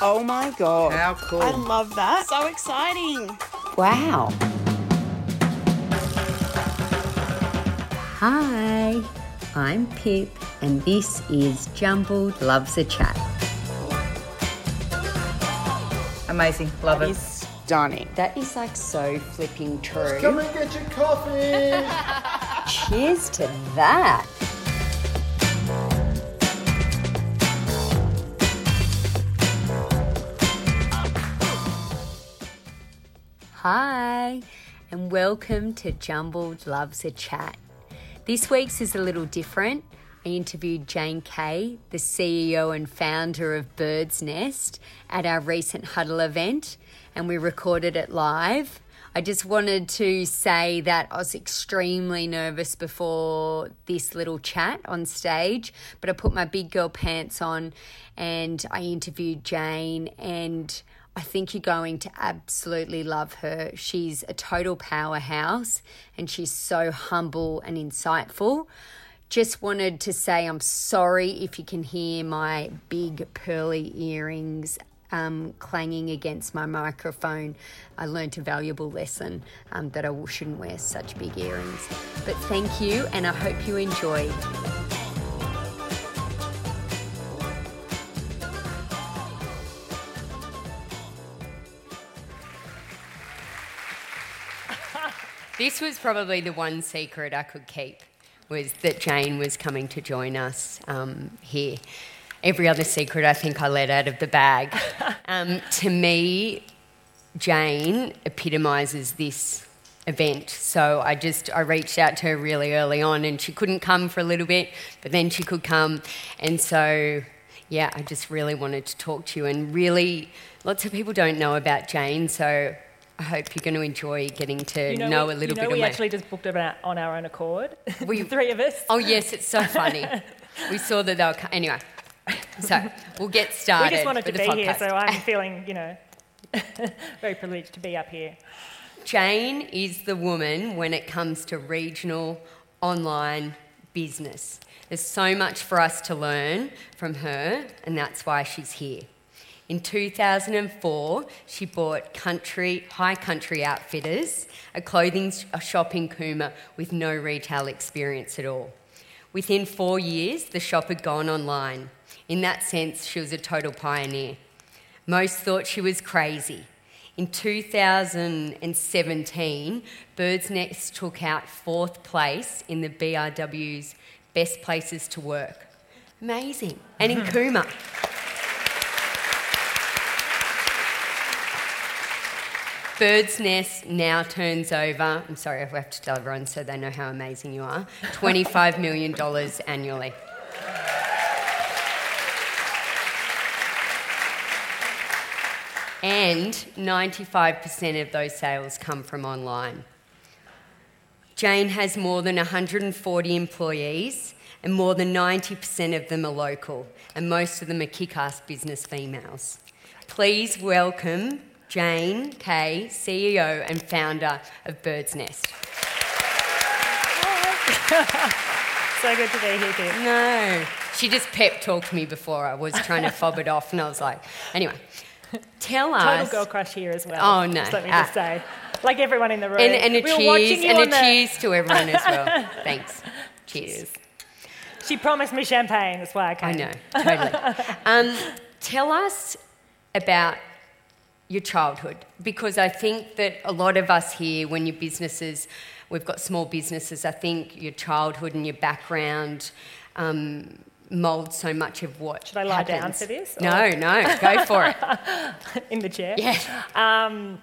Oh my god. How cool. I love that. So exciting. Wow. Hi, I'm Pip, and this is Jumbled Loves a Chat. Amazing. Love That it. is stunning. That is like so flipping true. Come and get your coffee. Cheers to that. Hi, and welcome to Jumbled Loves a Chat. This week's is a little different. I interviewed Jane Cay, the CEO and founder of Birdsnest, at our recent Huddle event, and we recorded it live. I just wanted to say that I was extremely nervous before this little chat on stage, but I put my big girl pants on and I interviewed Jane and I think you're going to absolutely love her. She's a total powerhouse and she's so humble and insightful. Just wanted to say I'm sorry if you can hear my big pearly earrings um, clanging against my microphone. I learnt a valuable lesson um, that I shouldn't wear such big earrings. But thank you, and I hope you enjoyed. This was probably the one secret I could keep was that Jane was coming to join us um, here. Every other secret I think I let out of the bag. Um, to me, Jane epitomises this event. So I just I reached out to her really early on, and she couldn't come for a little bit, but then she could come, and so yeah, I just really wanted to talk to you. And really, lots of people don't know about Jane, so I hope you're going to enjoy getting to You know, we, a little you know bit we actually just booked it on our own accord. We- the three of us. Oh yes, it's so funny. we saw that they were co- anyway. So we'll get started. we just wanted to be here, so I'm feeling, you know, very privileged to be up here. Jane is the woman when it comes to regional online business. There's so much for us to learn from her, and that's why she's here. In 2004, she bought Country High Country Outfitters, a clothing shop in Cooma with no retail experience at all. Within four years, the shop had gone online. In that sense, she was a total pioneer. Most thought she was crazy. In 2017, Birdsnest took out fourth place in the BRW's Best Places to Work. Amazing. And in Cooma. Birdsnest now turns over, I'm sorry, I have to tell everyone so they know how amazing you are, $25 million annually. And 95% of those sales come from online. Jane has more than 140 employees, and more than 90% of them are local, and most of them are kick ass business females. Please welcome Jane Cay, CEO and founder of Birdsnest. So good to be here, Pip. No, she just pep talked me before. I was trying to fob it off, and I was like, anyway, tell Total us. girl crush here as well. Oh, no. Let me Ah. just say. Like everyone in the room. And, and a we cheers, and a the- cheers to everyone as well. Thanks. Cheers. She promised me champagne, that's why I came. I know, totally. um, tell us about your childhood because I think that a lot of us here, when your businesses, we've got small businesses, I think your childhood and your background um, mould so much of what. Should I lie down happens. for this, No, or- no, go for it. in the chair. Yeah. Um,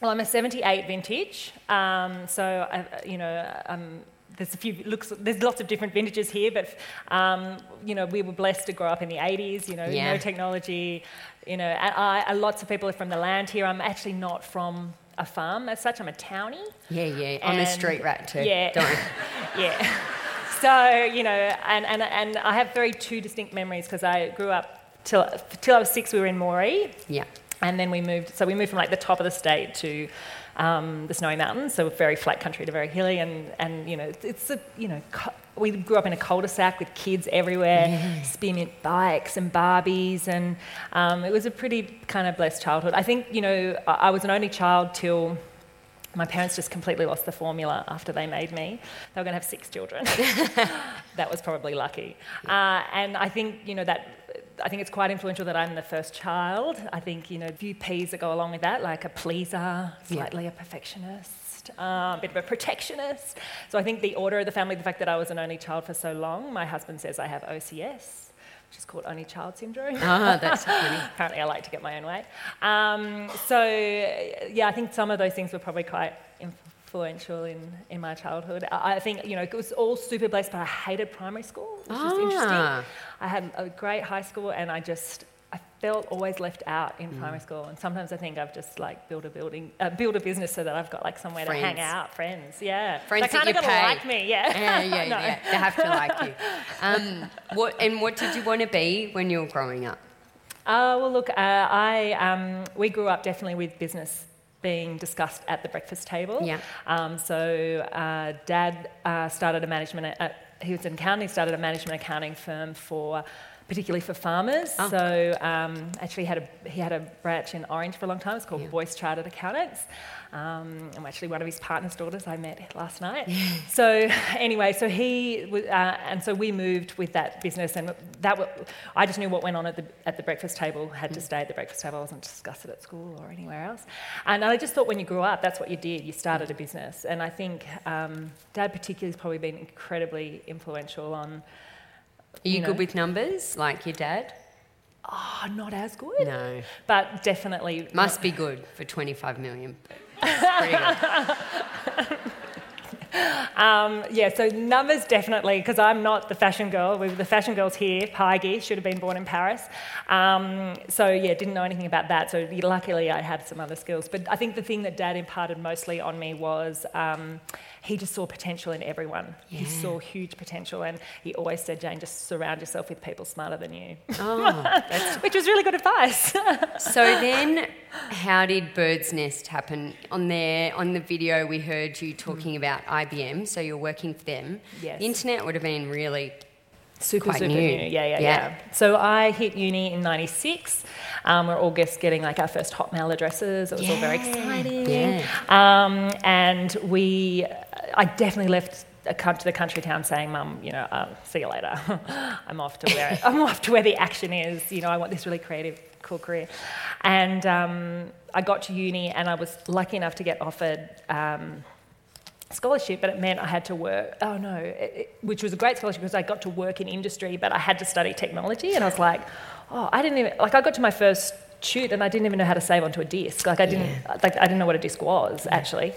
well, I'm a 78 vintage, um, so I, you know, um, there's a few looks. There's lots of different vintages here, but um, you know, we were blessed to grow up in the 80s. You know, Yeah. no technology. You know, and I, lots of people are from the land here. I'm actually not from a farm as such. I'm a townie. Yeah, yeah. I'm a street rat too. Yeah. Don't yeah. So, you know, and, and, and I have very two distinct memories because I grew up till, till I was six, we were in Moree. Yeah. And then we moved, so we moved from like the top of the state to um, the Snowy Mountains, so very flat country to very hilly, and, and you know, it's a, you know, we grew up in a cul-de-sac with kids everywhere, spinning bikes and Barbies, and um, it was a pretty kind of blessed childhood. I think you know I, I was an only child till my parents just completely lost the formula after they made me. They were going to have six children. that was probably lucky. Uh, and I think, you know, that. I think it's quite influential that I'm the first child. I think, you know, a few P's that go along with that, like a pleaser, slightly a perfectionist, uh, a bit of a protectionist. So I think the order of the family, the fact that I was an only child for so long, my husband says I have OCS, which is called only child syndrome. Ah, that's funny. Apparently, I like to get my own way. Um, so, yeah, I think some of those things were probably quite influential in, in my childhood. I, think, you know, it was all super blessed, but I hated primary school, which is Ah. interesting. I had a great high school, and I just, I felt always left out in Mm. primary school. And sometimes I think I've just like built a building, uh, built a business so that I've got like somewhere to hang out, friends, yeah. Friends that kind of gonna pay. like me, yeah. Yeah, yeah, No. yeah. They have to like you. Um, what and what did you want to be when you were growing up? Uh, well, look, uh, I, um, we grew up definitely with business being discussed at the breakfast table. Yeah. Um, so, uh, Dad uh, started a management, uh, he was an accountant, he started a management accounting firm for, particularly for farmers. Oh. So, um, actually, had a, he had a branch in Orange for a long time. It's called Yeah. Voice Chartered Accountants. Um, I'm actually one of his partner's daughters I met last night. so anyway, so he uh, and so we moved with that business, and that w- I just knew what went on at the at the breakfast table had to stay at the breakfast table. I wasn't to discuss it at school or anywhere else. And I just thought when you grew up, that's what you did. You started a business, and I think um, Dad particularly has probably been incredibly influential on. Are you, You know. good with numbers, like your dad? Oh, not as good, No. but definitely Must be good for 25 million. but it's pretty good. Um, yeah, so numbers definitely, because I'm not the fashion girl. We were the fashion girls here. Heige should have been born in Paris. Um, so yeah, didn't know anything about that. So luckily, I had some other skills. But I think the thing that Dad imparted mostly on me was um, he just saw potential in everyone. He saw huge potential, and he always said, "Jane, just surround yourself with people smarter than you," Oh, which was really good advice. So then, how did Birdsnest happen? On there, on the video, we heard you talking about IBM. So you're working for them. Yes. The internet would have been really super, Quite super new. new. Yeah, yeah, Yeah. yeah, So I hit uni in '96. Um, we're all just getting like our first Hotmail addresses. It was all very exciting. Yeah. Um, and we, I definitely left. To the country town saying, "Mum, you know, um, see you later. I'm off to where I'm off to where the action is. You know, I want this really creative, cool career." And um, I got to uni, and I was lucky enough to get offered um, scholarship, but it meant I had to work. Oh no, it, it- which was a great scholarship because I got to work in industry, but I had to study technology, and I was like, oh, I didn't even like. I got to my first shoot, and I didn't even know how to save onto a disc. Like I didn't, like I didn't know what a disc was actually.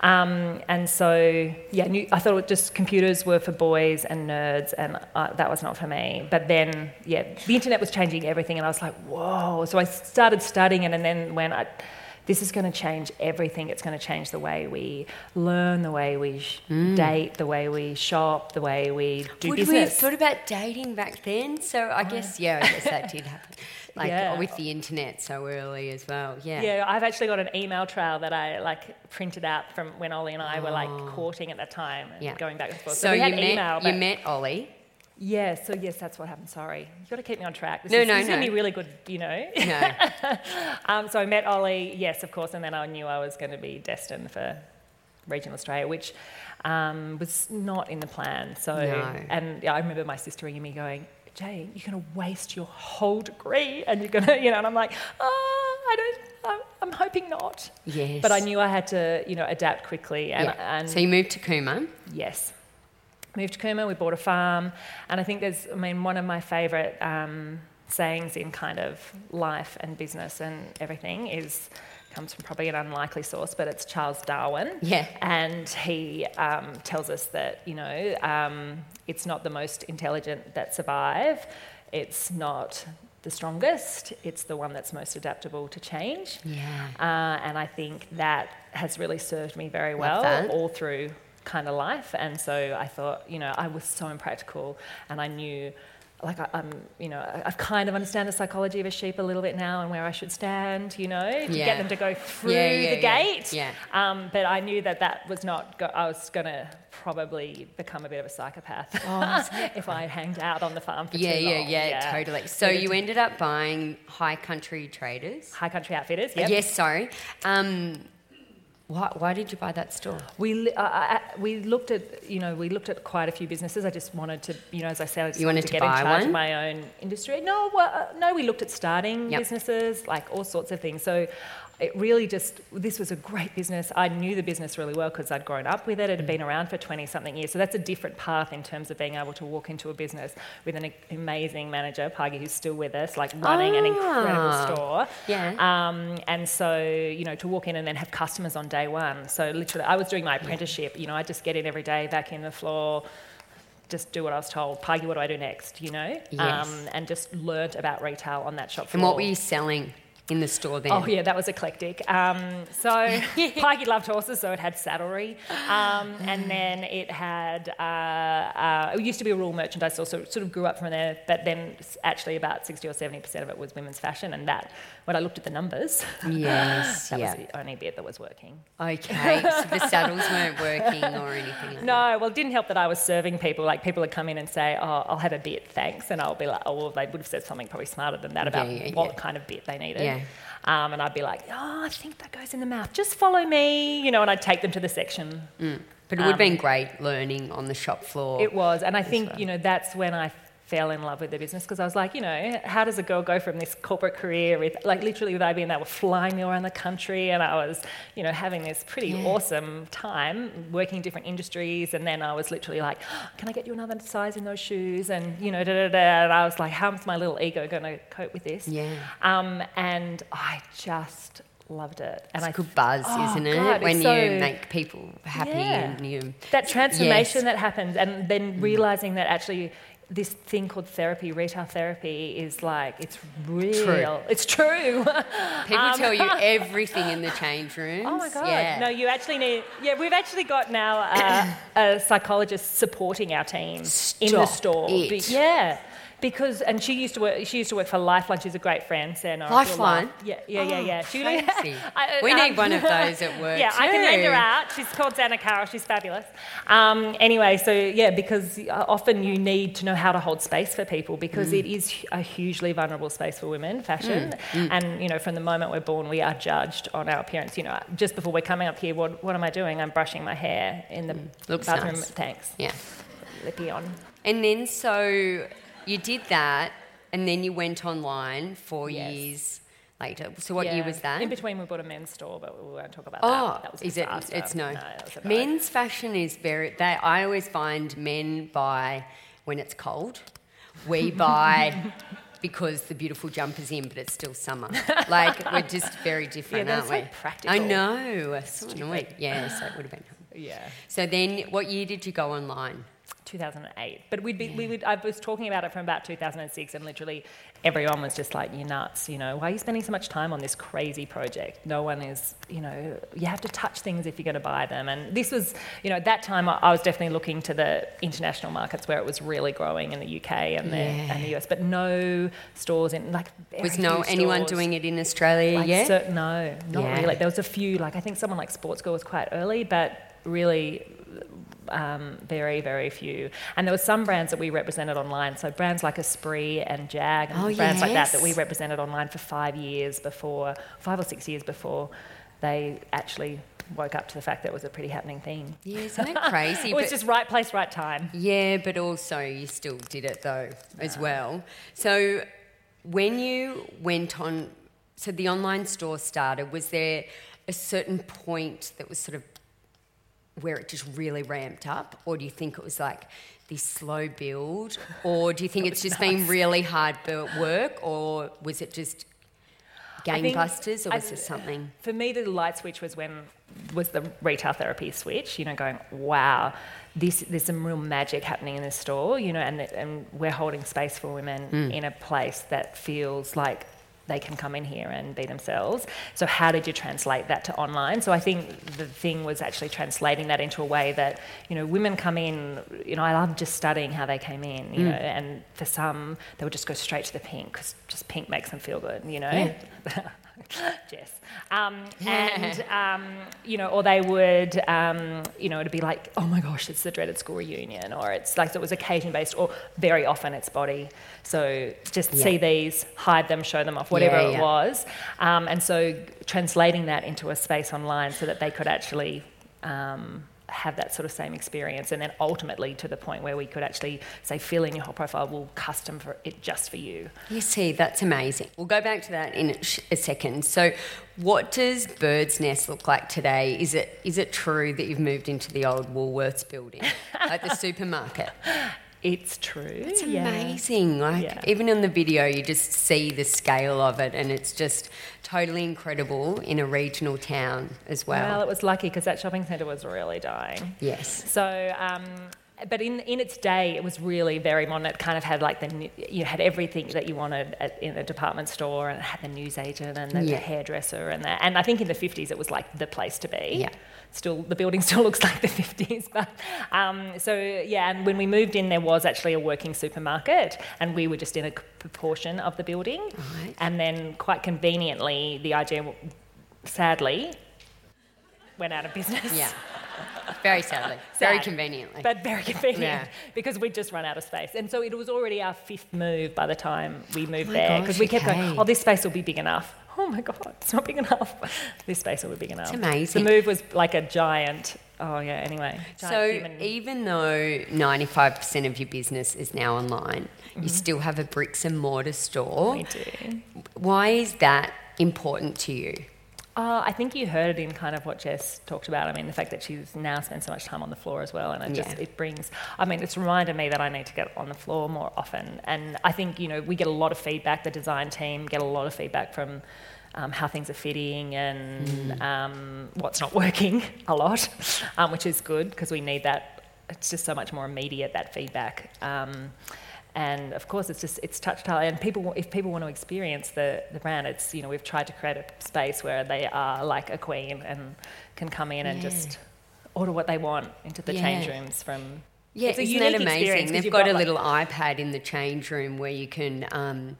Um, and so yeah, knew, I thought it just computers were for boys and nerds, and uh, that was not for me. But then yeah, the internet was changing everything, and I was like, whoa. So I started studying it, and then when I this is going to change everything. It's going to change the way we learn, the way we sh- date, the way we shop, the way we do Would we have thought about dating back then? So I guess, yeah, I guess that did happen. Like Yeah. with the internet so early as well. Yeah. yeah, I've actually got an email trail that I like printed out from when Ollie and I were like Oh. courting at that time, and Yeah. going back and forth. So, we you, had met, email. you met Ollie. Yeah, so yes, that's what happened. Sorry, you've got to keep me on track. This No, is, no, this is gonna be really good, you know. No. Um, so I met Ollie, yes, of course, and then I knew I was going to be destined for regional Australia, which um, was not in the plan. So, No. and yeah, I remember my sister ringing me going, Jane, you're going to waste your whole degree, and you're going to, you know, and I'm like, oh, I don't, I'm, I'm hoping not. Yes. But I knew I had to, you know, adapt quickly, and, Yeah. and so you moved to Cooma. Yes. Moved to Cooma, we bought a farm, and I think there's, I mean, one of my favourite um, sayings in kind of life and business and everything is, comes from probably an unlikely source, but it's Charles Darwin. Yeah. And he um, tells us that, you know, um, it's not the most intelligent that survive, it's not the strongest, it's the one that's most adaptable to change. Yeah. Uh, and I think that has really served me very well all through kind of life. And so I thought, you know, I was so impractical and I knew like I, I'm, you know, I, I kind of understand the psychology of a sheep a little bit now and where I should stand, you know, to Yeah. get them to go through Yeah, yeah, the yeah. gate. Yeah. Um, but I knew that that was not. Go- I was going to probably become a bit of a psychopath if I hanged out on the farm for Oh, Yeah, too yeah, long. yeah, totally. So you ended up buying High Country Traders. High Country Outfitters. Yep. Yes, sorry. Um, why, why did you buy that store? We, uh, uh, we looked at, you know, we looked at quite a few businesses. I just wanted to, you know, as I said, I just You wanted wanted to to get in charge one? of my own industry. No, well, uh, no, we looked at starting Yep. businesses, like all sorts of things. So it really just, this was a great business. I knew the business really well because I'd grown up with it. It had been around for 20 something years. So that's a different path in terms of being able to walk into a business with an amazing manager, Pagi, who's still with us, like running an incredible Ah. store. Yeah. Um, and so, you know, to walk in and then have customers on day one. So literally, I was doing my apprenticeship. You know, I just get in every day, vacuum the floor, just do what I was told. Pagi, what do I do next? You know, Yes. um, and just learnt about retail on that shop floor. And what were you selling in the store then? Oh yeah, that was eclectic. Um, so Pagi loved horses, so it had saddlery, um, and then it had. Uh, uh, it used to be a rural merchandise store, so it sort of grew up from there. But then actually, about sixty or seventy percent of it was women's fashion, and that when I looked at the numbers, Yes, that yeah. was the only bit that was working. Okay, so the saddles weren't working or anything like No, well, it didn't help that I was serving people. Like people would come in and say, "Oh, I'll have a bit, thanks," and I'll be like, "Oh, well, they would have said something probably smarter than that about yeah, what yeah. kind of bit they needed." Yeah. Um, and I'd be like, "Oh, I think that goes in the mouth. Just follow me," you know, and I'd take them to the section. But it would have been great learning on the shop floor. Um, It was, and I think you know that's when I fell in love with the business because I was like, you know, how does a girl go from this corporate career with like literally with IBM, they were flying me around the country, and I was, you know, having this pretty awesome time working in different industries, and then I was literally like, can I get you another size in those shoes, and you know, da da da, and I was like, how's my little ego going to cope with this? Yeah. Um, and I just loved it, and it's I a good buzz, Oh, isn't it? God, when it's you make people happy Yeah. and you. that transformation Yes. that happens and then realizing that actually this thing called therapy retail therapy is like it's real it's true People Um, tell you everything in the change rooms. oh my god Yeah. no you actually need yeah we've actually got now uh, a psychologist supporting our team in the Stop store it. Be- yeah because and she used to work she used to work for lifeline she's a great friend Sarah Lifeline? yeah yeah yeah yeah she. I- We um, need one of those at work yeah, I can lend her out. She's called Dana Carroll. She's fabulous. Um, anyway, so yeah, because uh, often you need to know how to hold space for people because Mm. it is a hugely vulnerable space for women, fashion. Mm. And you know, from the moment we're born, we are judged on our appearance. You know, just before we're coming up here, what, what am I doing? I'm brushing my hair in the Mm. Looks bathroom. nice. Thanks. Yeah. Lippy on. And then so you did that, and then you went online four Yes. years later. So what year was that? In between, we bought a men's store, but we won't talk about Oh, that. That was a is it? It's no. was Men's fashion is very. They, I always find men buy when it's cold. We buy because the beautiful jumper's in, but it's still summer. Like we're just very different, they're aren't we? practical. I know. So annoying. Yeah, so it would have been. Yeah. So then, what year did you go online? 2008. But we'd be, we would, I was talking about it from about 2006, and literally everyone was just like, "You're nuts! You know, why are you spending so much time on this crazy project? No one is, you know, you have to touch things if you're going to buy them." And this was, you know, at that time I, I was definitely looking to the international markets where it was really growing in the UK and the and the US, but no stores in like Was no anyone doing it in Australia Like, yet? cer- no, not Yeah. really. There was a few, like I think someone like Sportsgirl was quite early, but really um, very, very few. And there were some brands that we represented online. So brands like Esprit and Jag and Oh, brands like that that we represented online for five years before, five or six years before they actually woke up to the fact that it was a pretty happening thing. yeah, isn't that crazy? It was just right place, right time. Yeah, but also you still did it though as well. So when you went on, so the online store started, was there a certain point that was sort of where it just really ramped up, or do you think it was like this slow build, or do you think it's just been really hard work, or was it just gangbusters, or I- was there something? For me, the light switch was when was the retail therapy switch. You know, going wow, this there's some real magic happening in this store. You know, and and we're holding space for women Hmm. in a place that feels like they can come in here and be themselves. So how did you translate that to online? So I think the thing was actually translating that into a way that you know women come in. You know, I love just studying how they came in. You mm. know, and for some they would just go straight to the pink because just pink makes them feel good. You know. Jess. Um, and, um, you know, or they would, um, you know, it'd be like, oh my gosh, it's the dreaded school reunion, or it's like, so it was occasion based, or very often it's body. So just see these, hide them, show them off, whatever Yeah, it was. Um, and so translating that into a space online so that they could actually um, have that sort of same experience, and then ultimately to the point where we could actually say, fill in your whole profile, we'll custom for it just for you. You see, that's amazing. We'll go back to that in a, sh- a second. So, what does Birdsnest look like today? Is it is it true that you've moved into the old Woolworths building, like the supermarket? It's true. It's yeah. amazing. Like Yeah. even in the video, you just see the scale of it, and it's just totally incredible in a regional town as well. Well, it was lucky because that shopping centre was really dying. yes. So, um, but in, in its day, it was really very modern. It kind of had like the you had everything that you wanted at, in a department store, and it had the newsagent and the, Yeah. hairdresser, and that. And I think in the fifties, it was like the place to be. Yeah. Still, the building still looks like the fifties, but um, so yeah. And when we moved in, there was actually a working supermarket, and we were just in a proportion of the building. Right. And then, quite conveniently, the IGA, sadly, went out of business. Yeah. Very sadly. Very conveniently. But very convenient Yeah. because we'd just run out of space. And so it was already our fifth move by the time we moved my there because we kept okay. going, oh, this space will be big enough. Oh my God, it's not big enough. This space will be big enough. It's amazing. The move was like a giant, oh yeah, anyway. So human- even though 95% of your business is now online, Mm-hmm. you still have a bricks and mortar store. we do. Why is that important to you? Uh, I think you heard it in kind of what Jess talked about. I mean, the fact that she's now spent so much time on the floor as well, and it just it brings. I mean, it's reminded me that I need to get on the floor more often. And I think you know we get a lot of feedback. The design team get a lot of feedback from. Um, how things are fitting and Mm. um, what's not working a lot, um, which is good because we need that. It's just so much more immediate that feedback. And of course, it's just it's tactile. And people, if people want to experience the, the brand, it's you know we've tried to create a space where they are like a queen and can come in and just order what they want into the change rooms from. Yeah, it's a isn't that experience They've you've got, a like, little iPad in the change room where you can um,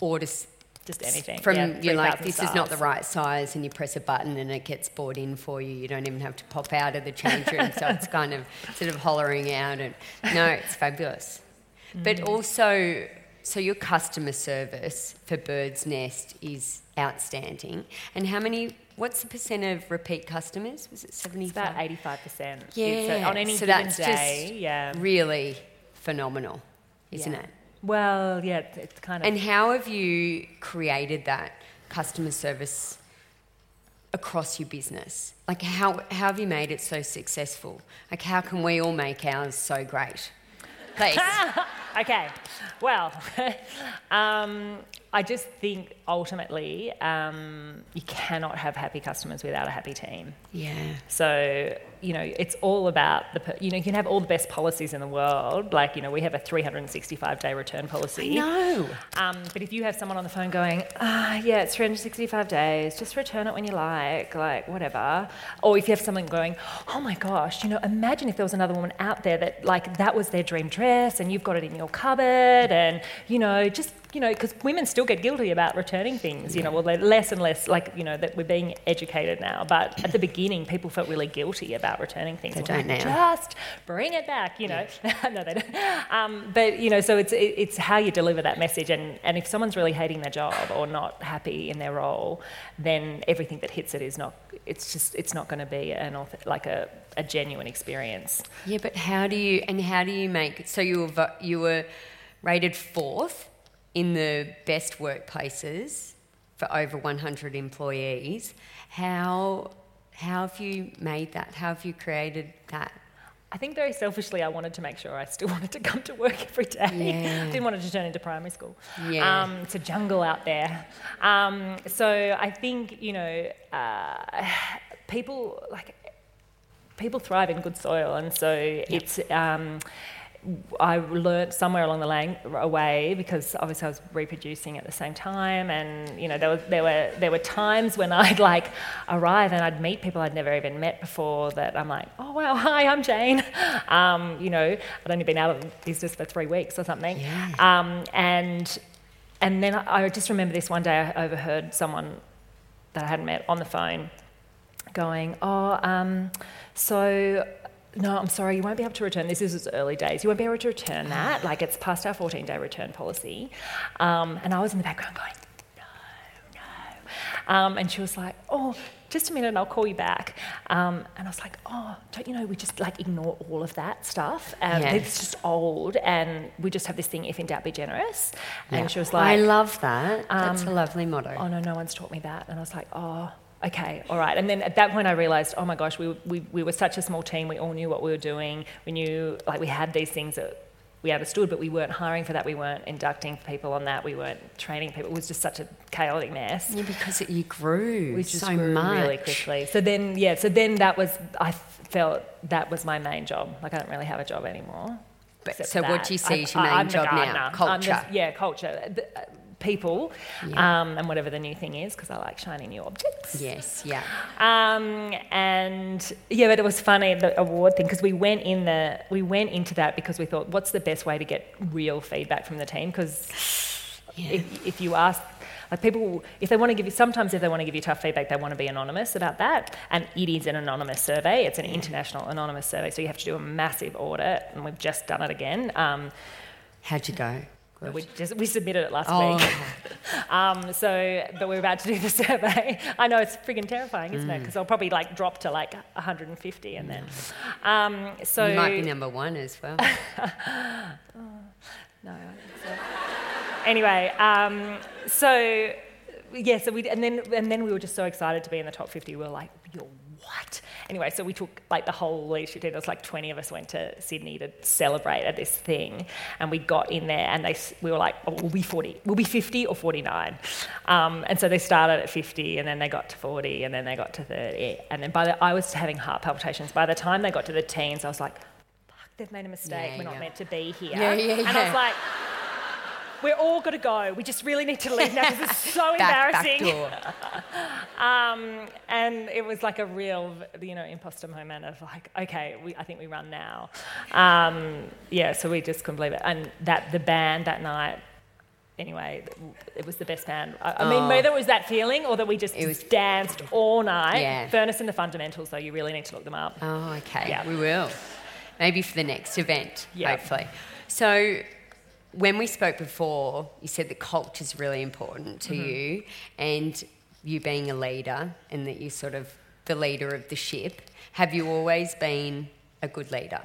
order just anything. from yeah, you're like 3,000 this is not the right size and you press a button and it gets brought in for you. You don't even have to pop out of the change room. So it's kind of sort of hollering out and no it's fabulous but Mm. also so your customer service for Birdsnest is outstanding and how many what's the percent of repeat customers was it It's 75 about eighty-five percent. yeah on any so given that's day. just yeah. really phenomenal isn't Yeah. it Well, yeah, it's, it's kind of. And how have you created that customer service across your business? Like, how, how have you made it so successful? Like, how can we all make ours so great? Please. okay, well, um, I just think ultimately um, you cannot have happy customers without a happy team. yeah. So, you know, it's all about the, you know, you can have all the best policies in the world. Like, you know, we have a 365 day return policy. No. Um, but if you have someone on the phone going, ah, yeah, it's 365 days, just return it when you like, like whatever. Or if you have someone going, oh my gosh, you know, imagine if there was another woman out there that like that was their dream dress and you've got it in your cupboard and, you know, just, you know, because women still get guilty about returning things, you know, well, they're less and less like, you know, that we're being educated now. But at the beginning, people felt really guilty about returning things. They We're don't now. Just bring it back, you know. no, they don't. Um, but, you know, so it's, it, it's how you deliver that message. And, and if someone's really hating their job or not happy in their role, then everything that hits it is not, it's just, it's not going to be an auth- like a, a genuine experience. Yeah, but how do you, and how do you make, so you were, you were rated fourth in the best workplaces for over 100 employees. How, how have you made that? How have you created that? I think very selfishly, I wanted to make sure I still wanted to come to work every day. Yeah. Didn't want it to turn into primary school. Yeah. Um, it's a jungle out there. Um, so I think, you know, uh, people like people thrive in good soil, and so it's. Um, I learnt somewhere along the lang- way because obviously I was reproducing at the same time, and you know there were there were there were times when I'd like arrive and I'd meet people I'd never even met before. That I'm like, oh wow, hi, I'm Jane. Um, you know, I'd only been out of the business for three weeks or something, um, and and then I I just remember this one day I overheard someone that I hadn't met on the phone going, oh, um, so no, I'm sorry, you won't be able to return. This is its early days. You won't be able to return that. Like it's past our 14 day return policy. Um, and I was in the background going, no, no. Um, and she was like, oh, just a minute and I'll call you back. Um, and I was like, oh, don't you know, we just like ignore all of that stuff. Um, Yeah. It's just old and we just have this thing, if in doubt, be generous. Yeah. And she was like, I love that. That's a lovely motto. oh no, no one's taught me that. And I was like, oh, okay, all right. And then at that point, I realized, oh my gosh, we, we, we were such a small team. We all knew what we were doing. We knew, like, we had these things that we understood, but we weren't hiring for that. We weren't inducting people on that. We weren't training people. It was just such a chaotic mess. Yeah, because it, you grew We just so grew much. really quickly. So then, yeah, so then that was, I felt that was my main job. Like, I don't really have a job anymore. But- so what do you see as your main I'm the job now? Culture. just- yeah, culture. The- uh, People, um, and whatever the new thing is, because I like shiny new objects. Yes, yeah. Um, and yeah, but it was funny the award thing because we went in the we went into that because we thought, what's the best way to get real feedback from the team? Because if, if you ask, like people, if they want to give you, sometimes if they want to give you tough feedback, they want to be anonymous about that. And it is an anonymous survey. It's an international anonymous survey, so you have to do a massive audit, and we've just done it again. Um, How'd you go? We just we submitted it last Oh, week. Um, so, but we're about to do the survey. I know it's frigging terrifying, isn't it? Mm. Because I'll probably like drop to like 150 and then. Um, so you might be number one as well. no. I think so. Anyway, um, so yeah, so we and then and then we were just so excited to be in the top 50. We were like, you're what? Anyway, so we took like the whole leadership team. There was like 20 of us went to Sydney to celebrate at this thing, and we got in there, and they we were like, oh, we'll be 40, we'll be 50 or 49, um, and so they started at 50, and then they got to 40, and then they got to 30, and then by the I was having heart palpitations. By the time they got to the teens, I was like, fuck, they've made a mistake. Yeah, We're not yeah. meant to be here. Yeah, And I was like. We're all got to go. We just really need to leave now because it's so Back, back embarrassing. door. Um, and it was like a real, you know, imposter moment of like, okay, we, I think we run now. Um, yeah, so we just couldn't believe it. And that the band that night, anyway, it was the best band. I, I mean, Oh. whether it was that feeling or that we just was- danced all night. Yeah. Furnace and the fundamentals, though, you really need to look them up. Oh, okay. Yeah. We will. Maybe for the next event, Yeah. hopefully. So, when we spoke before, you said that culture's really important to Mm-hmm. you, and you being a leader, and that you're sort of the leader of the ship. Have you always been a good leader?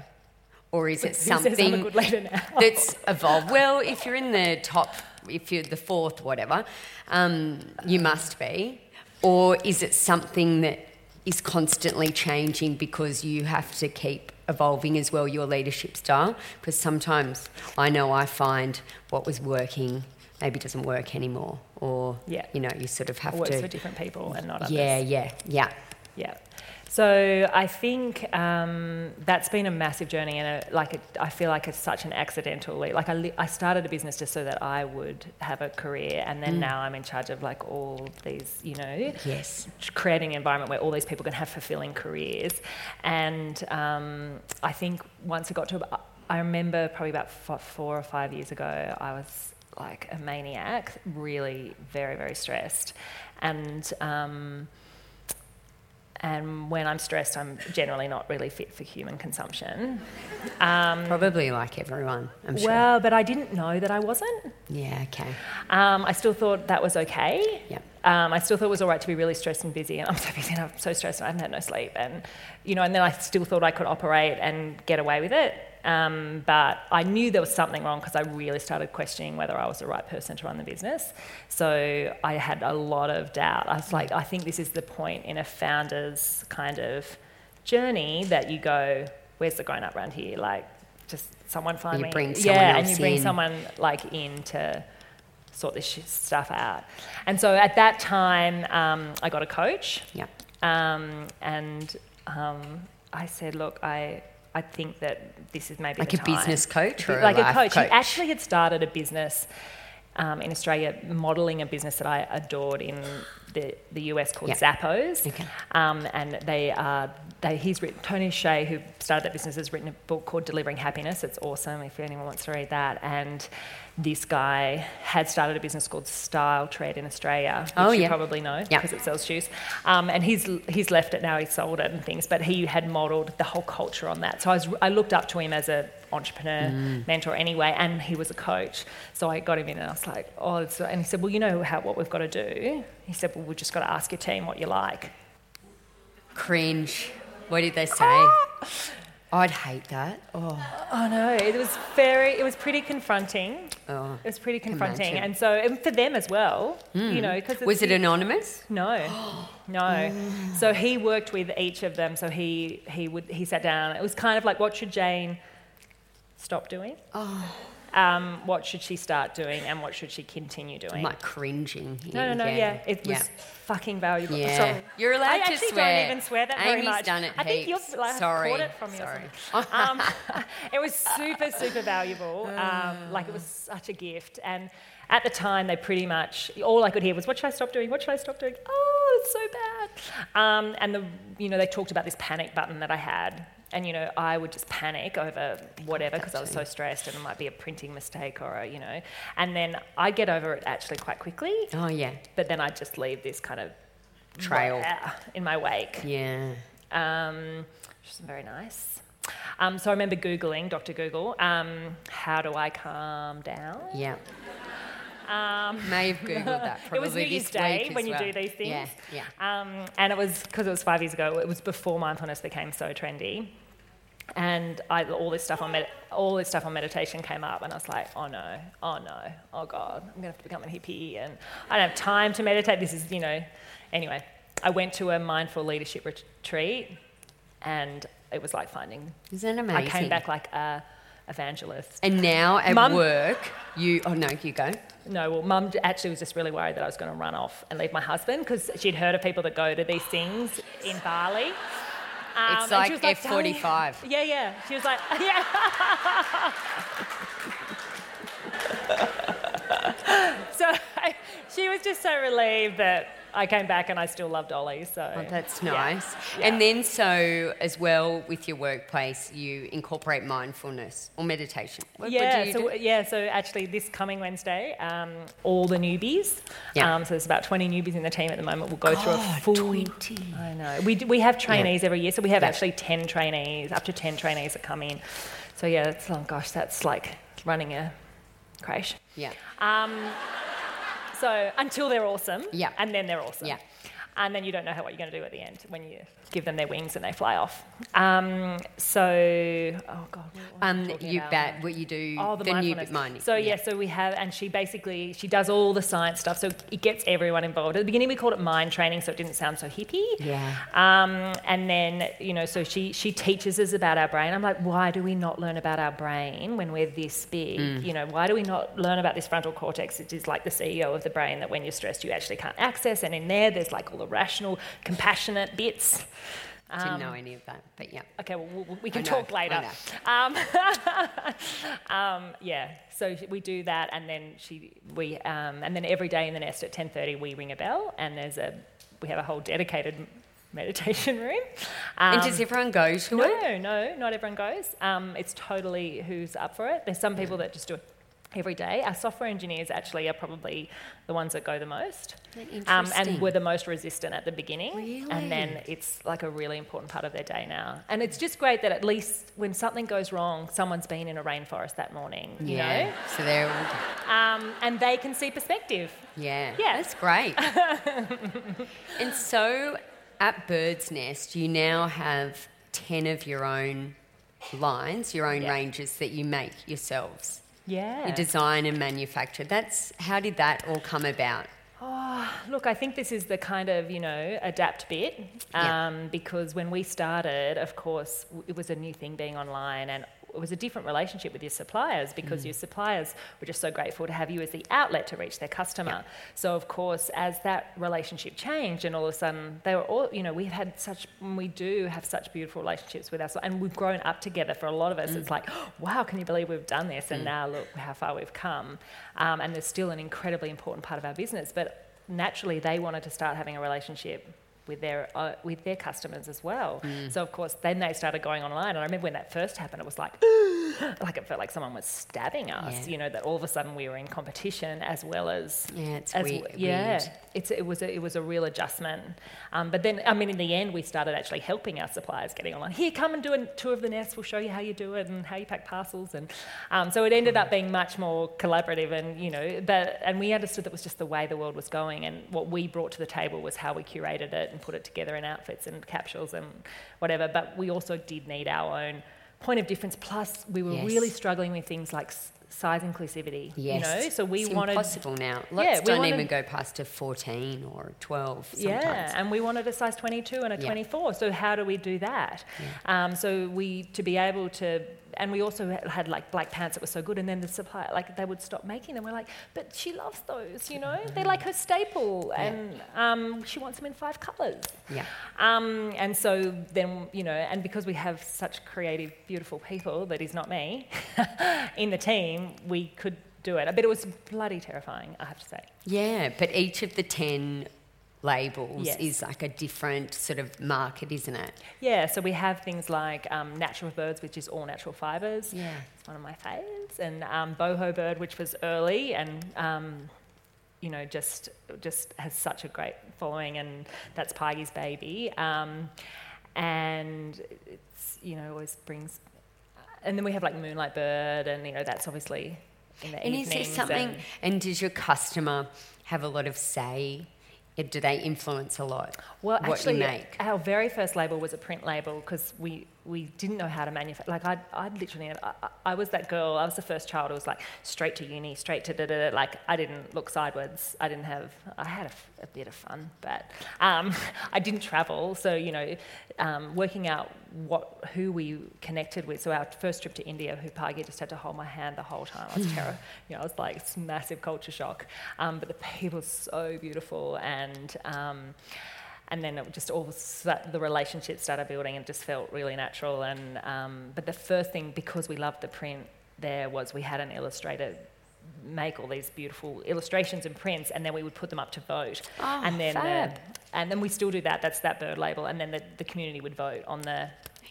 Or is it Who says I'm a something good leader now? that's evolved? Well, if you're in the top, if you're the fourth, whatever, um, you must be. Or is it something that is constantly changing because you have to keep evolving as well your leadership style? Because sometimes I know I find what was working maybe doesn't work anymore, or Yeah. you know, you sort of have It works to. for different people and not others. yeah, yeah, yeah. Yeah. So I think um, that's been a massive journey, and a, like it, I feel like it's such an accidental leap. Like I, li- I started a business just so that I would have a career, and then now I'm in charge of like all these, you know, Yes. creating an environment where all these people can have fulfilling careers. And um, I think once it got to, I remember probably about f- four or five years ago, I was like a maniac, really very, very stressed. And, um, and when I'm stressed, I'm generally not really fit for human consumption. Um, Probably like everyone, I'm sure. well, but I didn't know that I wasn't. yeah, okay. Um, I still thought that was okay. Yep. Um, I still thought it was all right to be really stressed and busy, and I'm so busy and I'm so stressed and I haven't had no sleep, and you know, and then I still thought I could operate and get away with it. Um, but I knew there was something wrong because I really started questioning whether I was the right person to run the business. So I had a lot of doubt. I was like, I think this is the point in a founder's kind of journey that you go, "Where's the grown up around here?" Like, just someone find You me. bring someone yeah, and you bring in. someone like in to sort this stuff out. And so at that time, um, I got a coach, Yep. um, and um, I said, "Look, I I think that this is maybe Like a time. business coach or like a life coach. coach? He actually had started a business um, in Australia, modelling a business that I adored in the, the US called Yeah. Zappos. Okay. Um, and they are, they, he's written, Tony Hsieh, who started that business, has written a book called Delivering Happiness. It's awesome if anyone wants to read that. And this guy had started a business called StyleTread in Australia, which Oh, you yeah. probably know Yeah. because it sells shoes. Um, and he's, he's left it now, he's sold it and things, but he had modelled the whole culture on that. So I, was, I looked up to him as a entrepreneur Mm. mentor anyway, and he was a coach. So I got him in and I was like, oh, and he said, well, you know how, what we've got to do? He said, well, we've just got to ask your team what you like. Cringe. What did they say? Ah! I'd hate that. Oh, Oh no, it was very, it was pretty confronting. oh. It was pretty confronting, imagine. and so and for them as well, you hmm. know, because Was it anonymous? No, no. So he worked with each of them. So he he would he sat down. It was kind of like, what should Jane stop doing? Oh. Um, what should she start doing, and what should she continue doing? I'm like cringing. No, no, no. Yeah, it was Yeah. fucking valuable. Yeah. Sorry. You're allowed I to swear. I actually don't even swear that very Amy's much. done it I think heaps. you've like, Sorry. caught it from me. Sorry. Or um, it was super, super valuable. Um, like it was such a gift. And at the time, they pretty much all I could hear was, "What should I stop doing? What should I stop doing? Oh, it's so bad." Um, and the you know they talked about this panic button that I had. And you know, I would just panic over whatever because I was so stressed, and it might be a printing mistake or a, you know. And then I get over it actually quite quickly, Oh, yeah. but then I just leave this kind of Trail. in my wake, Yeah. um, which is very nice. Um, so I remember Googling, Dr. Google, um, how do I calm down? Yeah. Um, May have Googled that probably it was New Year's Day when you well. do these things. Yeah, yeah. Um, and it was, because it was five years ago, it was before mindfulness became so trendy. And I, all this stuff on med- all this stuff on meditation came up, and I was like, oh no, oh no, oh god, I'm gonna have to become a hippie, and I don't have time to meditate. This is, you know, anyway. I went to a mindful leadership retreat, and it was like finding. Isn't that I came back like a evangelist. And now at Mum- work, you. Oh, no, you go. No, well, mum actually was just really worried that I was going to run off and leave my husband because she'd heard of people that go to these things in Bali. Um, It's like was "Tony-" F45. Yeah, yeah. She was like, yeah. so I, she was just so relieved that I came back and I still loved Ollie. So Oh, that's nice. yeah. And then, so as well with your workplace, you incorporate mindfulness or meditation. What, what yeah, you so do? yeah, so actually this coming Wednesday, um, all the newbies. Yeah. Um, so there's about 20 newbies in the team at the moment. We'll go through a God, full. 20. I know. We we have trainees every year, so we have Yeah. actually 10 trainees, up to 10 trainees that come in. So yeah, it's, oh gosh, that's like running a crash. Yeah. Um, so until they're awesome, Yeah. and then they're awesome. Yeah. And then you don't know how, what you're going to do at the end when you give them their wings and they fly off. Um, so, oh God, what was I Um, you that what you do Oh, the, new mindfulness. bit minding. So yeah. so we have, and she basically she does all the science stuff. So it gets everyone involved. At the beginning, we called it mind training, so it didn't sound so hippie. Yeah. Um, and then you know, so she she teaches us about our brain. I'm like, why do we not learn about our brain when we're this big? Mm. You know, why do we not learn about this frontal cortex, It is like the CEO of the brain that when you're stressed you actually can't access, and in there there's like all the rational, compassionate bits. Didn't know any of that, but yeah. Okay, well, we- we can know, talk later. Um, um, yeah, so we do that, and then she, we, um, and then every day in the nest at ten thirty we ring a bell, and there's a, we have a whole dedicated meditation room. and Um, does everyone go to it? no, no, not everyone goes. Um, it's totally who's up for it. There's some people that just do it every day. Our software engineers actually are probably the ones that go the most. Um, and were the most resistant at the beginning. Really? And then it's like a really important part of their day now. And it's just great that at least when something goes wrong, someone's been in a rainforest that morning, you yeah. So they're? Um, and they can see perspective. yeah. Yeah. That's great. and so at Birdsnest, you now have 10 of your own lines, your own Yeah. ranges that you make yourselves. Yeah. You design and manufacture. That's how did that all come about? Oh, look, I think this is the kind of, you know, adapt bit. Um, Yeah. Because when we started, of course, it was a new thing being online and it was a different relationship with your suppliers because mm. your suppliers were just so grateful to have you as the outlet to reach their customer. So of course, as that relationship changed, and all of a sudden they were all, you know, we've had such, we do have such beautiful relationships with us, and we've grown up together. For a lot of us, it's mm. like, wow, can you believe we've done this? And mm. now look how far we've come. Um, and there's still an incredibly important part of our business, but naturally they wanted to start having a relationship with their uh, with their customers as well. So of course, then they started going online, and I remember when that first happened, it was like, like it felt like someone was stabbing us. Yeah. You know, that all of a sudden we were in competition as well as Yeah, it's as wei- yeah, weird. it's it was a, it was a real adjustment. Um, but then, I mean, in the end, we started actually helping our suppliers getting online. Here, come and do a tour of the nest. We'll show you how you do it and how you pack parcels. And um, so it ended up being much more collaborative. And you know, but and we understood that was just the way the world was going. And what we brought to the table was how we curated it and put it together in outfits and capsules and whatever. But we also did need our own point of difference. Plus, we were Yes. really struggling with things like size inclusivity. Yes. You know, so we it's wanted impossible now. Lots Yeah, we don't wanted- even go past a 14 or 12 sometimes. Yeah, and we wanted a size 22 and a Yeah. 24. So how do we do that? Um, so we to be able to, and we also had, like black pants that were so good, and then the supplier like they would stop making them. We're like, but she loves those, you know, they're like her staple, and um, she wants them in five colours. Yeah. Um, and so then, you know, and because we have such creative, beautiful people, that is not me, in the team, we could do it. But it was bloody terrifying, I have to say. Yeah, but each of the 10 labels Yes. is like a different sort of market, isn't it? Yeah, so we have things like um, Natural Birds, which is all natural fibres. Yeah. It's one of my faves. And um, Boho Bird, which was early and, um, you know, just, just has such a great following, and that's Paige's baby. Um, and it's, you know, always brings. And then we have like Moonlight Bird, and, you know, that's obviously in the And is evenings. there something, and- and does your customer have a lot of say? Do they influence a lot Well, what actually, you make? our very first label was a print label because we, we didn't know how to manufacture. Like, I I literally, I, I- was that girl. I was the first child who was like straight to uni, straight to da da. da. Like, I didn't look sideways. I didn't have. I had a bit of fun, but um, I didn't travel. So you know, um, working out what who we connected with. So our first trip to India, who Pagi just had to hold my hand the whole time. I was terror. You know, I was like it's massive culture shock. Um, but the people are so beautiful and. And then it just all the relationship started building and just felt really natural. And um, but the first thing, because we loved the print, there was we had an illustrator make all these beautiful illustrations and prints, and then we would put them up to vote. Oh, and then fab. The, and then we still do that. That's that bird label, and then the, the community would vote on the.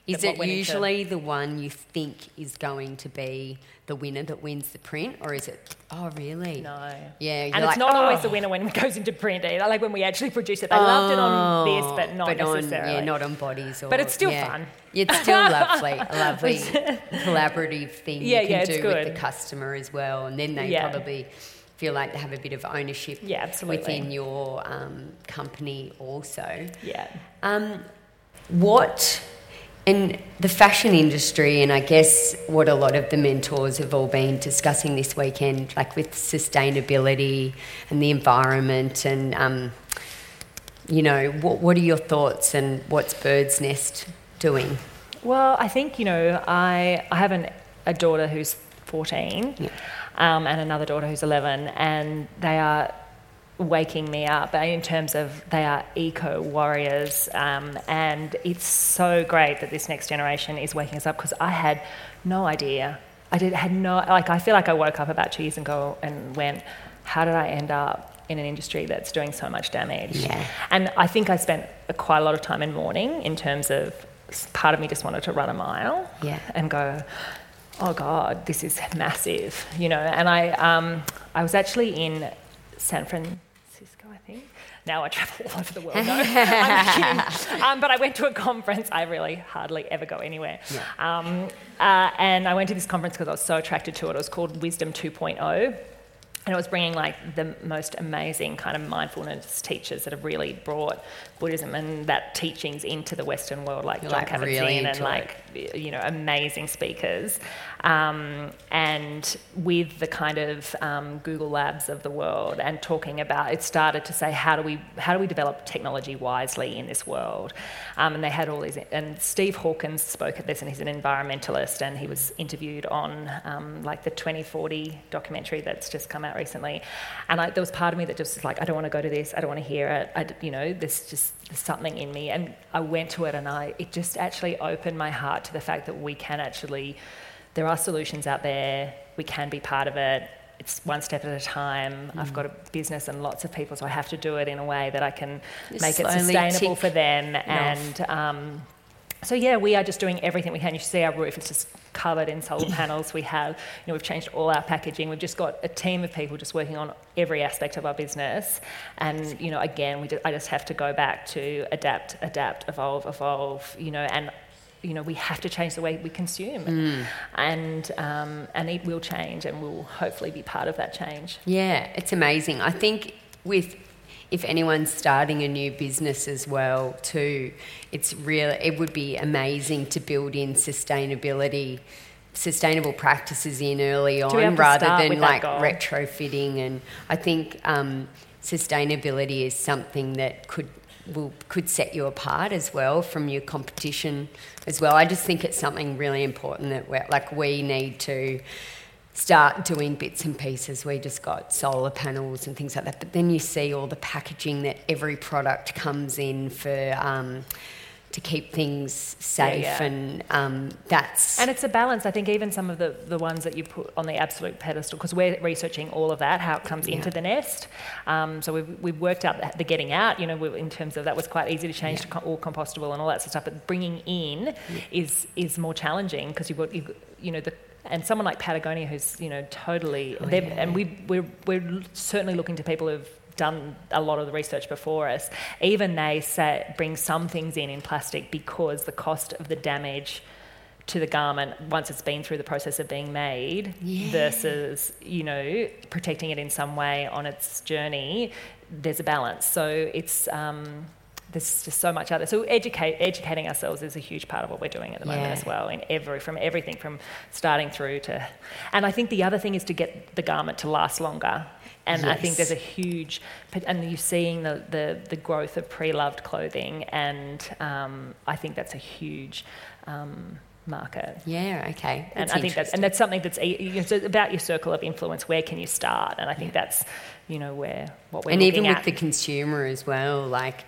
Is it went into- usually the one you think is going to be the winner that wins the print, or is it? Oh, really? No. Yeah, and like, it's not always "Oh." the winner when it goes into print either. Like when we actually produce it, they loved it on this, but not Oh, on, necessarily. yeah, not on bodies. Or, But it's still yeah. fun. It's still lovely, a lovely collaborative thing Yeah, you can yeah, do with the customer as well, and then they Yeah. probably feel like they have a bit of ownership Yeah, absolutely. within your um, company also. Yeah. Um, what in the fashion industry, and I guess what a lot of the mentors have all been discussing this weekend, like with sustainability and the environment, and um, you know, what what are your thoughts and what's Birdsnest doing? Well, I think you know, I I have an, a daughter who's 14, um, and another daughter who's 11, and they are waking me up in terms of they are eco warriors, um, and it's so great that this next generation is waking us up because I had no idea. I did had no like. I feel like I woke up about two years ago and went, "How did I end up?" In an industry that's doing so much damage, Yeah. and I think I spent quite a lot of time in mourning in terms of part of me just wanted to run a mile Yeah. and go, oh God, this is massive, you know. And I, um, I was actually in San Francisco, I think. Now I travel all over the world. No, I'm kidding. Um, but I went to a conference. I really hardly ever go anywhere. Um, uh, and I went to this conference because I was so attracted to it. It was called Wisdom 2.0. and it was bringing like the most amazing kind of mindfulness teachers that have really brought Buddhism and that teachings into the Western world, like You're, Jon like, Kabat-Zinn really and like you know amazing speakers, um, and with the kind of um, Google Labs of the world, and talking about it started to say how do we how do we develop technology wisely in this world, um, and they had all these and Steve Hawkins spoke at this, and he's an environmentalist, and he was interviewed on um, like the 2040 documentary that's just come out recently, and I, there was part of me that just was like I don't want to go to this, I don't want to hear it, I, you know, there's just there's something in me, and I went to it, and I it just actually opened my heart to the fact that we can actually there are solutions out there. We can be part of it. It's one step at a time. Mm. I've got a business and lots of people, so I have to do it in a way that I can Just make it sustainable for them. off. And um, so yeah, we are just doing everything we can. You see our roof; it's just covered in solar panels. We have, you know, we've changed all our packaging. We've just got a team of people just working on every aspect of our business. And you know, again, we just, I just have to go back to adapt, adapt, evolve, evolve. You know, and you know, we have to change the way we consume, Mm. and um, and it will change, and we'll hopefully be part of that change. Yeah, it's amazing. I think with if anyone's starting a new business as well too, it's really it would be amazing to build in sustainability sustainable practices in early on rather than like retrofitting and I think um, sustainability is something that could will could set you apart as well from your competition as well. I just think it's something really important that we're, like we need to start doing bits and pieces. We just got solar panels and things like that, but then you see all the packaging that every product comes in for um, to keep things safe, yeah. and um, that's And it's a balance. I think even some of the, the ones that you put on the absolute pedestal, because we're researching all of that, how it comes into the nest. Um, so we've, we've worked out the, getting out, you know, we- in terms of that was quite easy to change to all compostable and all that sort of stuff. But bringing in is is more challenging because you've got, you've, you know, the and someone like Patagonia, who's you know totally, they've and we we're we're certainly looking to people who've done a lot of the research before us. Even they say bring some things in in plastic because the cost of the damage to the garment once it's been through the process of being made versus you know protecting it in some way on its journey there's a balance. So it's um, there's just so much out there so educate, educating ourselves is a huge part of what we're doing at the moment as well in every from everything from starting through to and i think the other thing is to get the garment to last longer and I think there's a huge, and you're seeing the, the, the growth of pre-loved clothing, and um, I think that's a huge um, market. yeah okay. And That's I think that's and that's something that's it's about your circle of influence. Where can you start? And I think that's you know where what we're and even at. with the consumer as well, like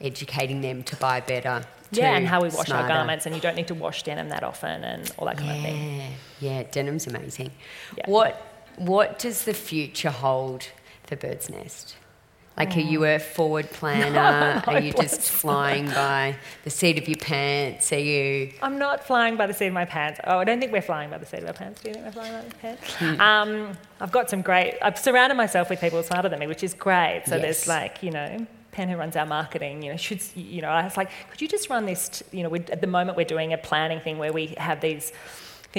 educating them to buy better. yeah, and how we wash our garments, and you don't need to wash denim that often, and all that kind of thing. Yeah, yeah, denim's amazing. Yeah. What what does the future hold for Birdsnest? Like, are you a forward planner? are you just flying by the seat of your pants? Are you? I'm not flying by the seat of my pants. Oh, I don't think we're flying by the seat of our pants. Do you think we're flying by the pants? Um, I've got some great. I've surrounded myself with people smarter than me, which is great. So Yes. there's like you know. Pen, who runs our marketing, you know, should you know? I was like, could you just run this? T-? You know, at the moment we're doing a planning thing where we have these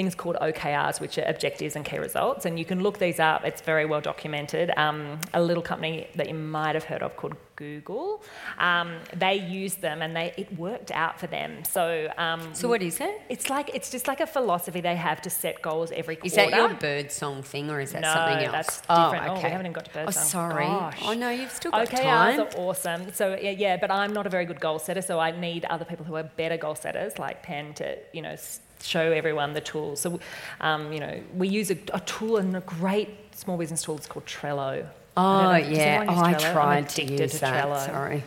things called OKRs, which are objectives and key results, and you can look these up. It's very well documented. Um, a little company that you might have heard of called Google, um, they used them and they it worked out for them. So um, So what is it? it's like it's just like a philosophy they have to set goals every quarter. Is that your bird song thing, or is that no, something else? that's Oh, different. Oh, okay. we haven't even got to bird Oh, song. sorry. Gosh. Oh no, you've still got OKRs time. are awesome. So yeah, yeah, but I'm not a very good goal setter, so I need other people who are better goal setters, like Pen, to you know show everyone the tools. So um, you know, we use a, a tool and a great small business tool. It's called Trello. Oh I don't know, does yeah. Oh, I tried to use to that. Trello. Sorry.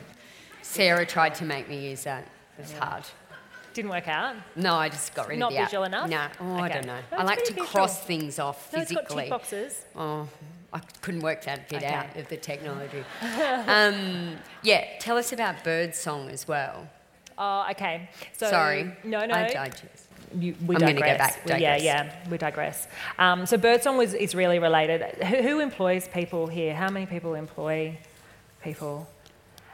Sarah tried to make me use that. It was hard. Didn't work out. No, I just got rid Not of the app. visual enough? No, oh, I don't know. No, I like to visual. cross things off No, it's got physically. tick boxes. Oh, I couldn't work that bit Okay. out of the technology. um, yeah, tell us about Birdsong as well. Oh, okay. So Sorry. No, no. I digest. You, we I'm digress. go back, We- Yeah, yeah, we digress. Um, so Birdsong was, is really related. Who, who employs people here? How many people employ people?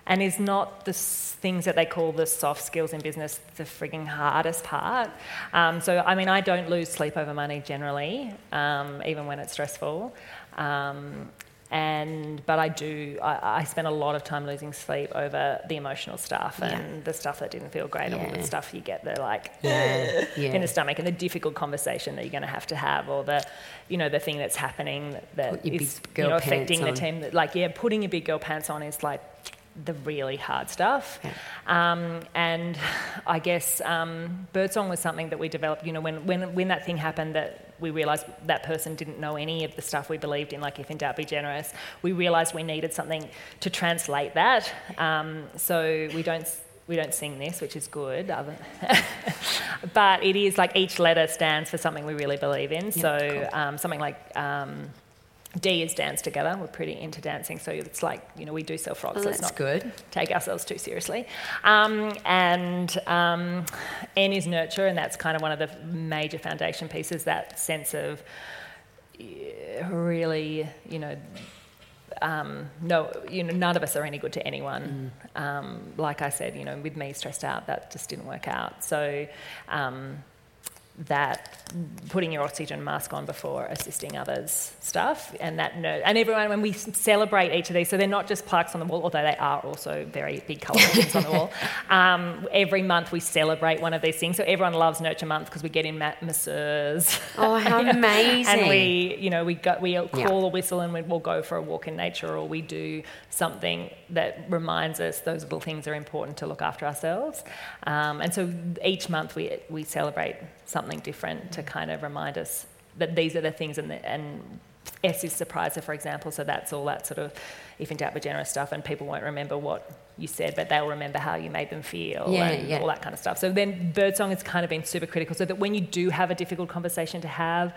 And is not the s- things that they call the soft skills in business the frigging hardest part? Um, so, I mean, I don't lose sleep over money generally, um, even when it's stressful. Um, and but I do I, I spend a lot of time losing sleep over the emotional stuff and the stuff that didn't feel great and all the stuff you get the like Yeah. in the stomach and the difficult conversation that you're going to have to have or the you know the thing that's happening that Put your big is you know affecting the team. That like yeah putting your big girl pants on is like the really hard stuff um, and I guess um, birdsong was something that we developed you know when, when when that thing happened that we realized that person didn't know any of the stuff we believed in like if in doubt be generous we realized we needed something to translate that um, so we don't we don't sing this, which is good. but it is like each letter stands for something we really believe in. so um, something like um, D is dance together. We're pretty into dancing, so it's like you know we do sell frogs. Oh, so it's that's not good. take ourselves too seriously. Um, and um, N is nurture, and that's kind of one of the major foundation pieces. That sense of really, you know, um, no, you know, none of us are any good to anyone. Um, like I said, you know, with me stressed out, that just didn't work out. So um, that putting your oxygen mask on before assisting others stuff, and that no, and everyone when we celebrate each of these, so they're not just plaques on the wall, although they are also very big colourful things on the wall. Um, every month we celebrate one of these things. So everyone loves Nurture Month because we get in ma- masseurs. Oh, how amazing. And we, you know, we got we call a whistle and we, we'll go for a walk in nature, or we do something that reminds us those little things are important to look after ourselves. Um, and so each month we we celebrate something different to kind of remind us that these are the things, and the, and S is surpriser, for example. So that's all that sort of if in doubt be generous stuff, and people won't remember what you said, but they'll remember how you made them feel Yeah, and yeah. all that kind of stuff. So then birdsong has kind of been super critical, so that when you do have a difficult conversation to have,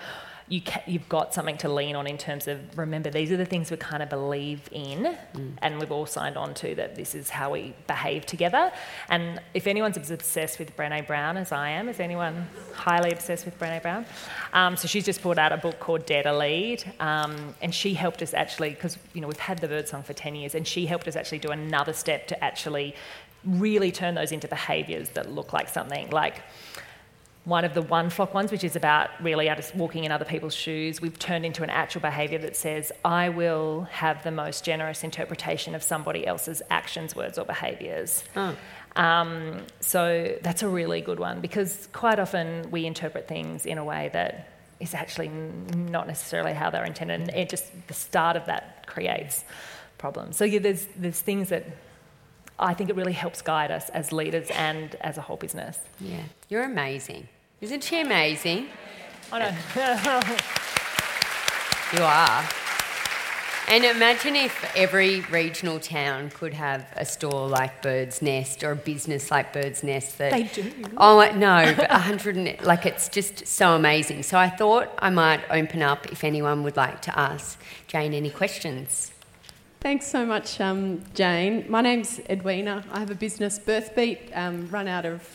you ca- you've got something to lean on in terms of remember these are the things we kind of believe in, Mm. and we've all signed on to that this is how we behave together. And if anyone's as obsessed with Brené Brown as I am, is anyone highly obsessed with Brené Brown? Um, so she's just put out a book called Dare to Lead, um, and she helped us actually because you know we've had the birdsong for ten years, and she helped us actually do another step to actually really turn those into behaviours that look like something like one of the one flock ones, which is about really just walking in other people's shoes, we've turned into an actual behaviour that says, I will have the most generous interpretation of somebody else's actions, words, or behaviours. Um, so that's a really good one because quite often we interpret things in a way that is actually not necessarily how they're intended, and it just the start of that creates problems. So yeah, there's there's things that I think it really helps guide us as leaders and as a whole business. Yeah, you're amazing. Isn't she amazing? I know. You are. And imagine if every regional town could have a store like Birdsnest or a business like Birdsnest. That They do. Oh no, but a hundred and like it's just so amazing. So I thought I might open up if anyone would like to ask Jane any questions. Thanks so much, um, Jane. My name's Edwina. I have a business, Birthbeat, um, run out of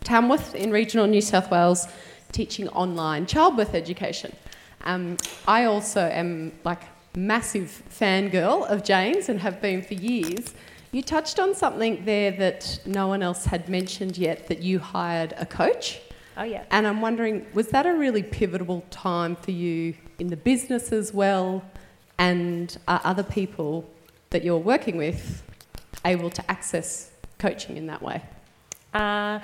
Tamworth in regional New South Wales, teaching online childbirth education. Um, I also am like massive fangirl of Jane's and have been for years. You touched on something there that no one else had mentioned yet that you hired a coach. Oh yeah. And I'm wondering, was that a really pivotal time for you in the business as well? And are other people that you're working with able to access coaching in that way? Uh,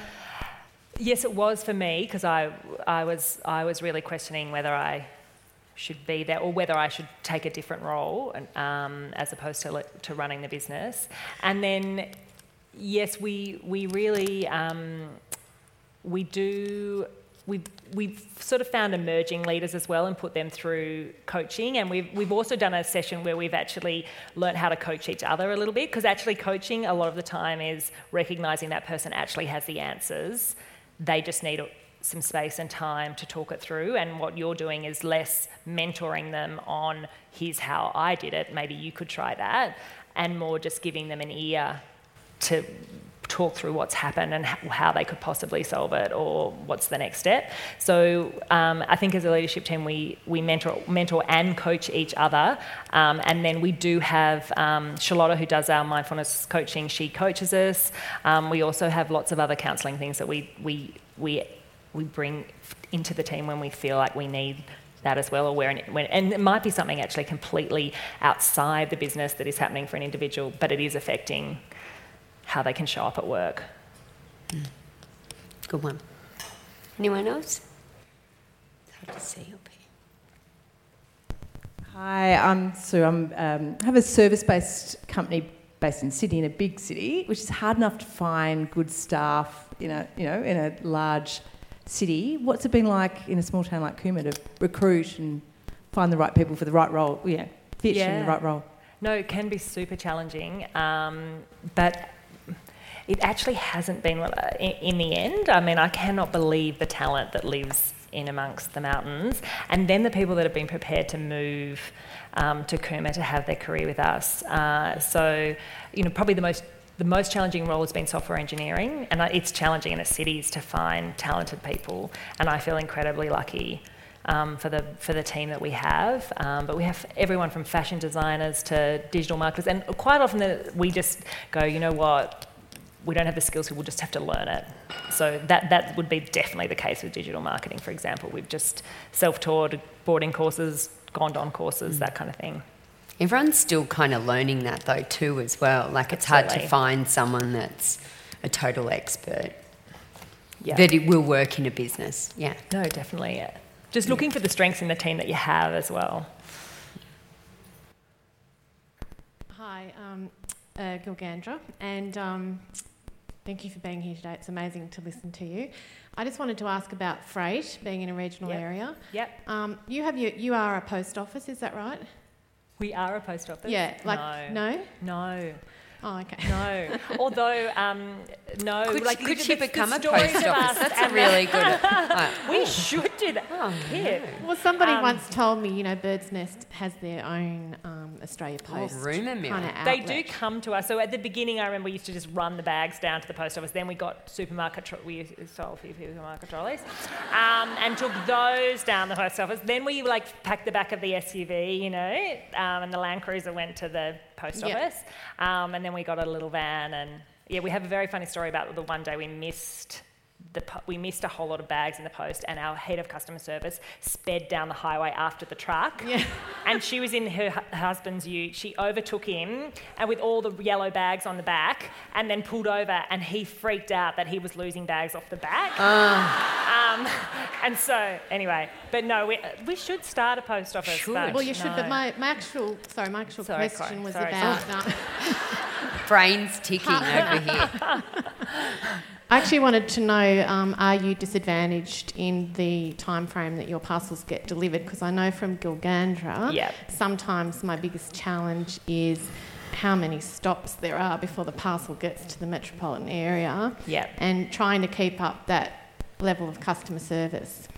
yes, it was for me because I, I was I was really questioning whether I should be there or whether I should take a different role and, um, as opposed to to running the business. And then, yes, we we really um, we do. We've, we've sort of found emerging leaders as well and put them through coaching. And we've, we've also done a session where we've actually learned how to coach each other a little bit because actually coaching a lot of the time is recognizing that person actually has the answers. They just need some space and time to talk it through. And what you're doing is less mentoring them on here's how I did it, maybe you could try that, and more just giving them an ear to talk through what's happened and how they could possibly solve it or what's the next step. So um, I think as a leadership team, we, we mentor, mentor and coach each other. Um, and then we do have um, Charlotta, who does our mindfulness coaching, she coaches us. Um, we also have lots of other counselling things that we, we, we, we bring into the team when we feel like we need that as well, or where, when, and it might be something actually completely outside the business that is happening for an individual, but it is affecting how they can show up at work. Good one. Anyone else? It's hard to see up here. Hi, I'm Sue. I'm um, have a service-based company based in Sydney, in a big city, which is hard enough to find good staff. In a you know in a large city. What's it been like in a small town like Cooma to recruit and find the right people for the right role? Yeah, fit in the right role. No, it can be super challenging, um, but it actually hasn't been uh, in, the end. I mean, I cannot believe the talent that lives in amongst the mountains, and then the people that have been prepared to move um, to Cooma to have their career with us. Uh, so, you know, probably the most the most challenging role has been software engineering, and it's challenging in the cities to find talented people. And I feel incredibly lucky um, for the for the team that we have. Um, but we have everyone from fashion designers to digital marketers, and quite often we just go, you know what, we don't have the skills, we'll just have to learn it. So that that would be definitely the case with digital marketing, for example. We've just self-taught, boarding courses, gone on courses, that kind of thing. Everyone's still kind of learning that though too as well. Like it's hard to find someone that's a total expert Yeah. that it will work in a business. Yeah. No, definitely. Yeah. Just looking for the strengths in the team that you have as well. Hi, um, uh, Gilgandra, and um, thank you for being here today. It's amazing to listen to you. I just wanted to ask about freight, being in a regional Yep. area. Yep. Um, you have your, you are a post office, is that right? We are a post office. Yeah, like no. no. No. Oh, okay. No. Although, um, no. Could, like, could she the- the become a stories post of office? That's a really good. uh, We should do that. Oh, yeah. Well, somebody Um, once told me, you know, Birdsnest has their own um, Australia Post rumour mill. kind of They do come to us. So at the beginning, I remember we used to just run the bags down to the post office. Then we got supermarket. Tro- we used- sold a few supermarket trolleys, um, and took those down the post office. Then we like packed the back of the SUV, you know, um, and the Land Cruiser went to the post Yeah. office. Um, and then we got a little van, and yeah, we have a very funny story about the one day we missed. The, we missed a whole lot of bags in the post, and our head of customer service sped down the highway after the truck. Yeah. And she was in her hu- husband's ute. She overtook him, and with all the yellow bags on the back, and then pulled over. And he freaked out that he was losing bags off the back. Um, and so, anyway, but no, we, we should start a post office. Should. but Well, you should, no. but my, my actual sorry, my actual Sorry, question Chloe, was sorry, about. Um, brains ticking over here. I actually wanted to know: um, Are you disadvantaged in the time frame that your parcels get delivered? Because I know from Gilgandra, Yep. sometimes my biggest challenge is how many stops there are before the parcel gets to the metropolitan area, Yep. and trying to keep up that level of customer service.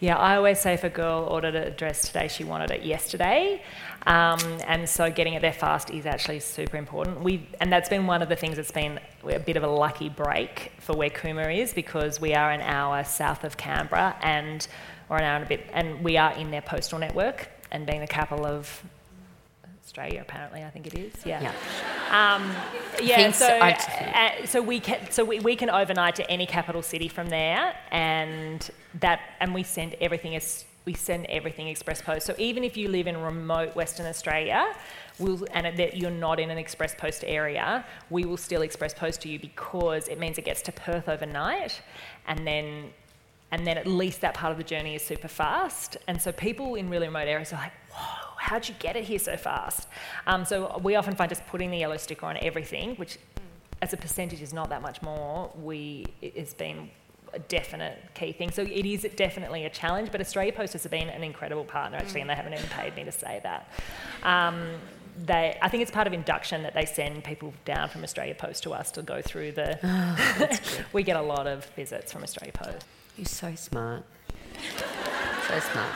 Yeah, I always say if a girl ordered a dress today, she wanted it yesterday. Um, and so getting it there fast is actually super important. We and that's been one of the things that's been a bit of a lucky break for where Cooma is because we are an hour south of Canberra and or an hour and a bit, and we are in their postal network. And being the capital of Australia, apparently, I think it is. Yeah. Yeah. Um, yeah, so, so, I just think- uh, so we can so we, we can overnight to any capital city from there, and that and we send everything as we send everything express post. So even if you live in remote Western Australia, we'll, and that you're not in an express post area, we will still express post to you because it means it gets to Perth overnight, and then and then at least that part of the journey is super fast. And so people in really remote areas are like, whoa, how'd you get it here so fast? Um, so we often find just putting the yellow sticker on everything, which as a percentage is not that much more, we, has been a definite key thing. So it is definitely a challenge, but Australia Post has been an incredible partner actually, and they haven't even paid me to say that. Um, they, I think it's part of induction that they send people down from Australia Post to us to go through the. we get a lot of visits from Australia Post. You're so smart. So smart.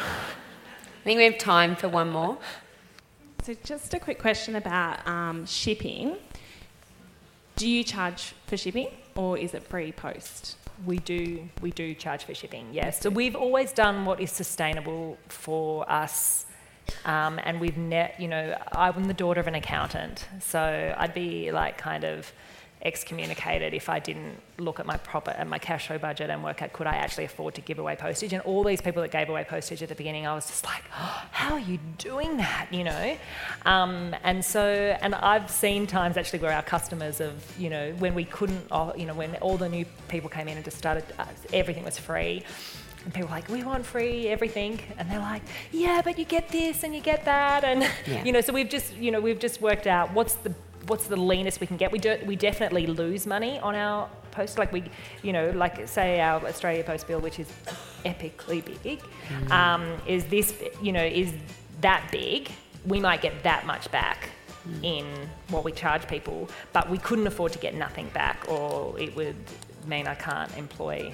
I think we have time for one more. So, just a quick question about um, shipping. Do you charge for shipping or is it free post? We do we do charge for shipping, yes. So we've always done what is sustainable for us, um, and we've ne- you know I'm the daughter of an accountant, so I'd be like kind of excommunicated if I didn't look at my proper at my cash flow budget and work out could I actually afford to give away postage. And all these people that gave away postage at the beginning, I was just like, oh, how are you doing that? You know, um, and so and I've seen times actually where our customers have you know when we couldn't, oh, you know, when all the new people came in and just started, uh, everything was free. And people are like, we want free everything, and they're like, yeah, but you get this and you get that, and Yeah. you know, so we've just, you know, we've just worked out what's the what's the leanest we can get. We do, we definitely lose money on our post. Like we, you know, like say our Australia Post bill, which is epically big, mm. um, is this, you know, is that big? We might get that much back mm. in what we charge people, but we couldn't afford to get nothing back, or it would mean I can't employ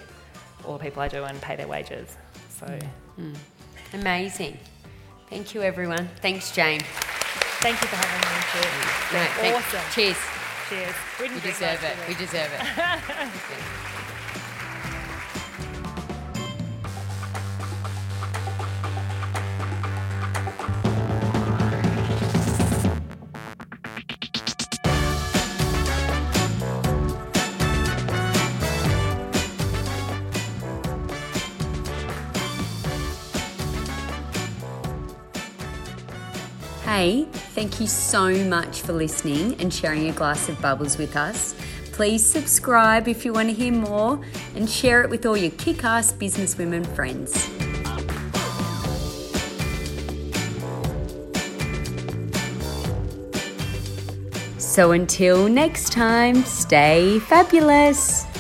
all the people I do and pay their wages. So. Mm. Amazing. Thank you, everyone. Thanks, Jane. Thank you for having me. Too. No, thank- awesome. Cheers. Cheers. We We didn't drink deserve it. We deserve it. Hey, thank you so much for listening and sharing a glass of bubbles with us. Please subscribe if you want to hear more and share it with all your kick ass businesswomen friends. So until next time, stay fabulous.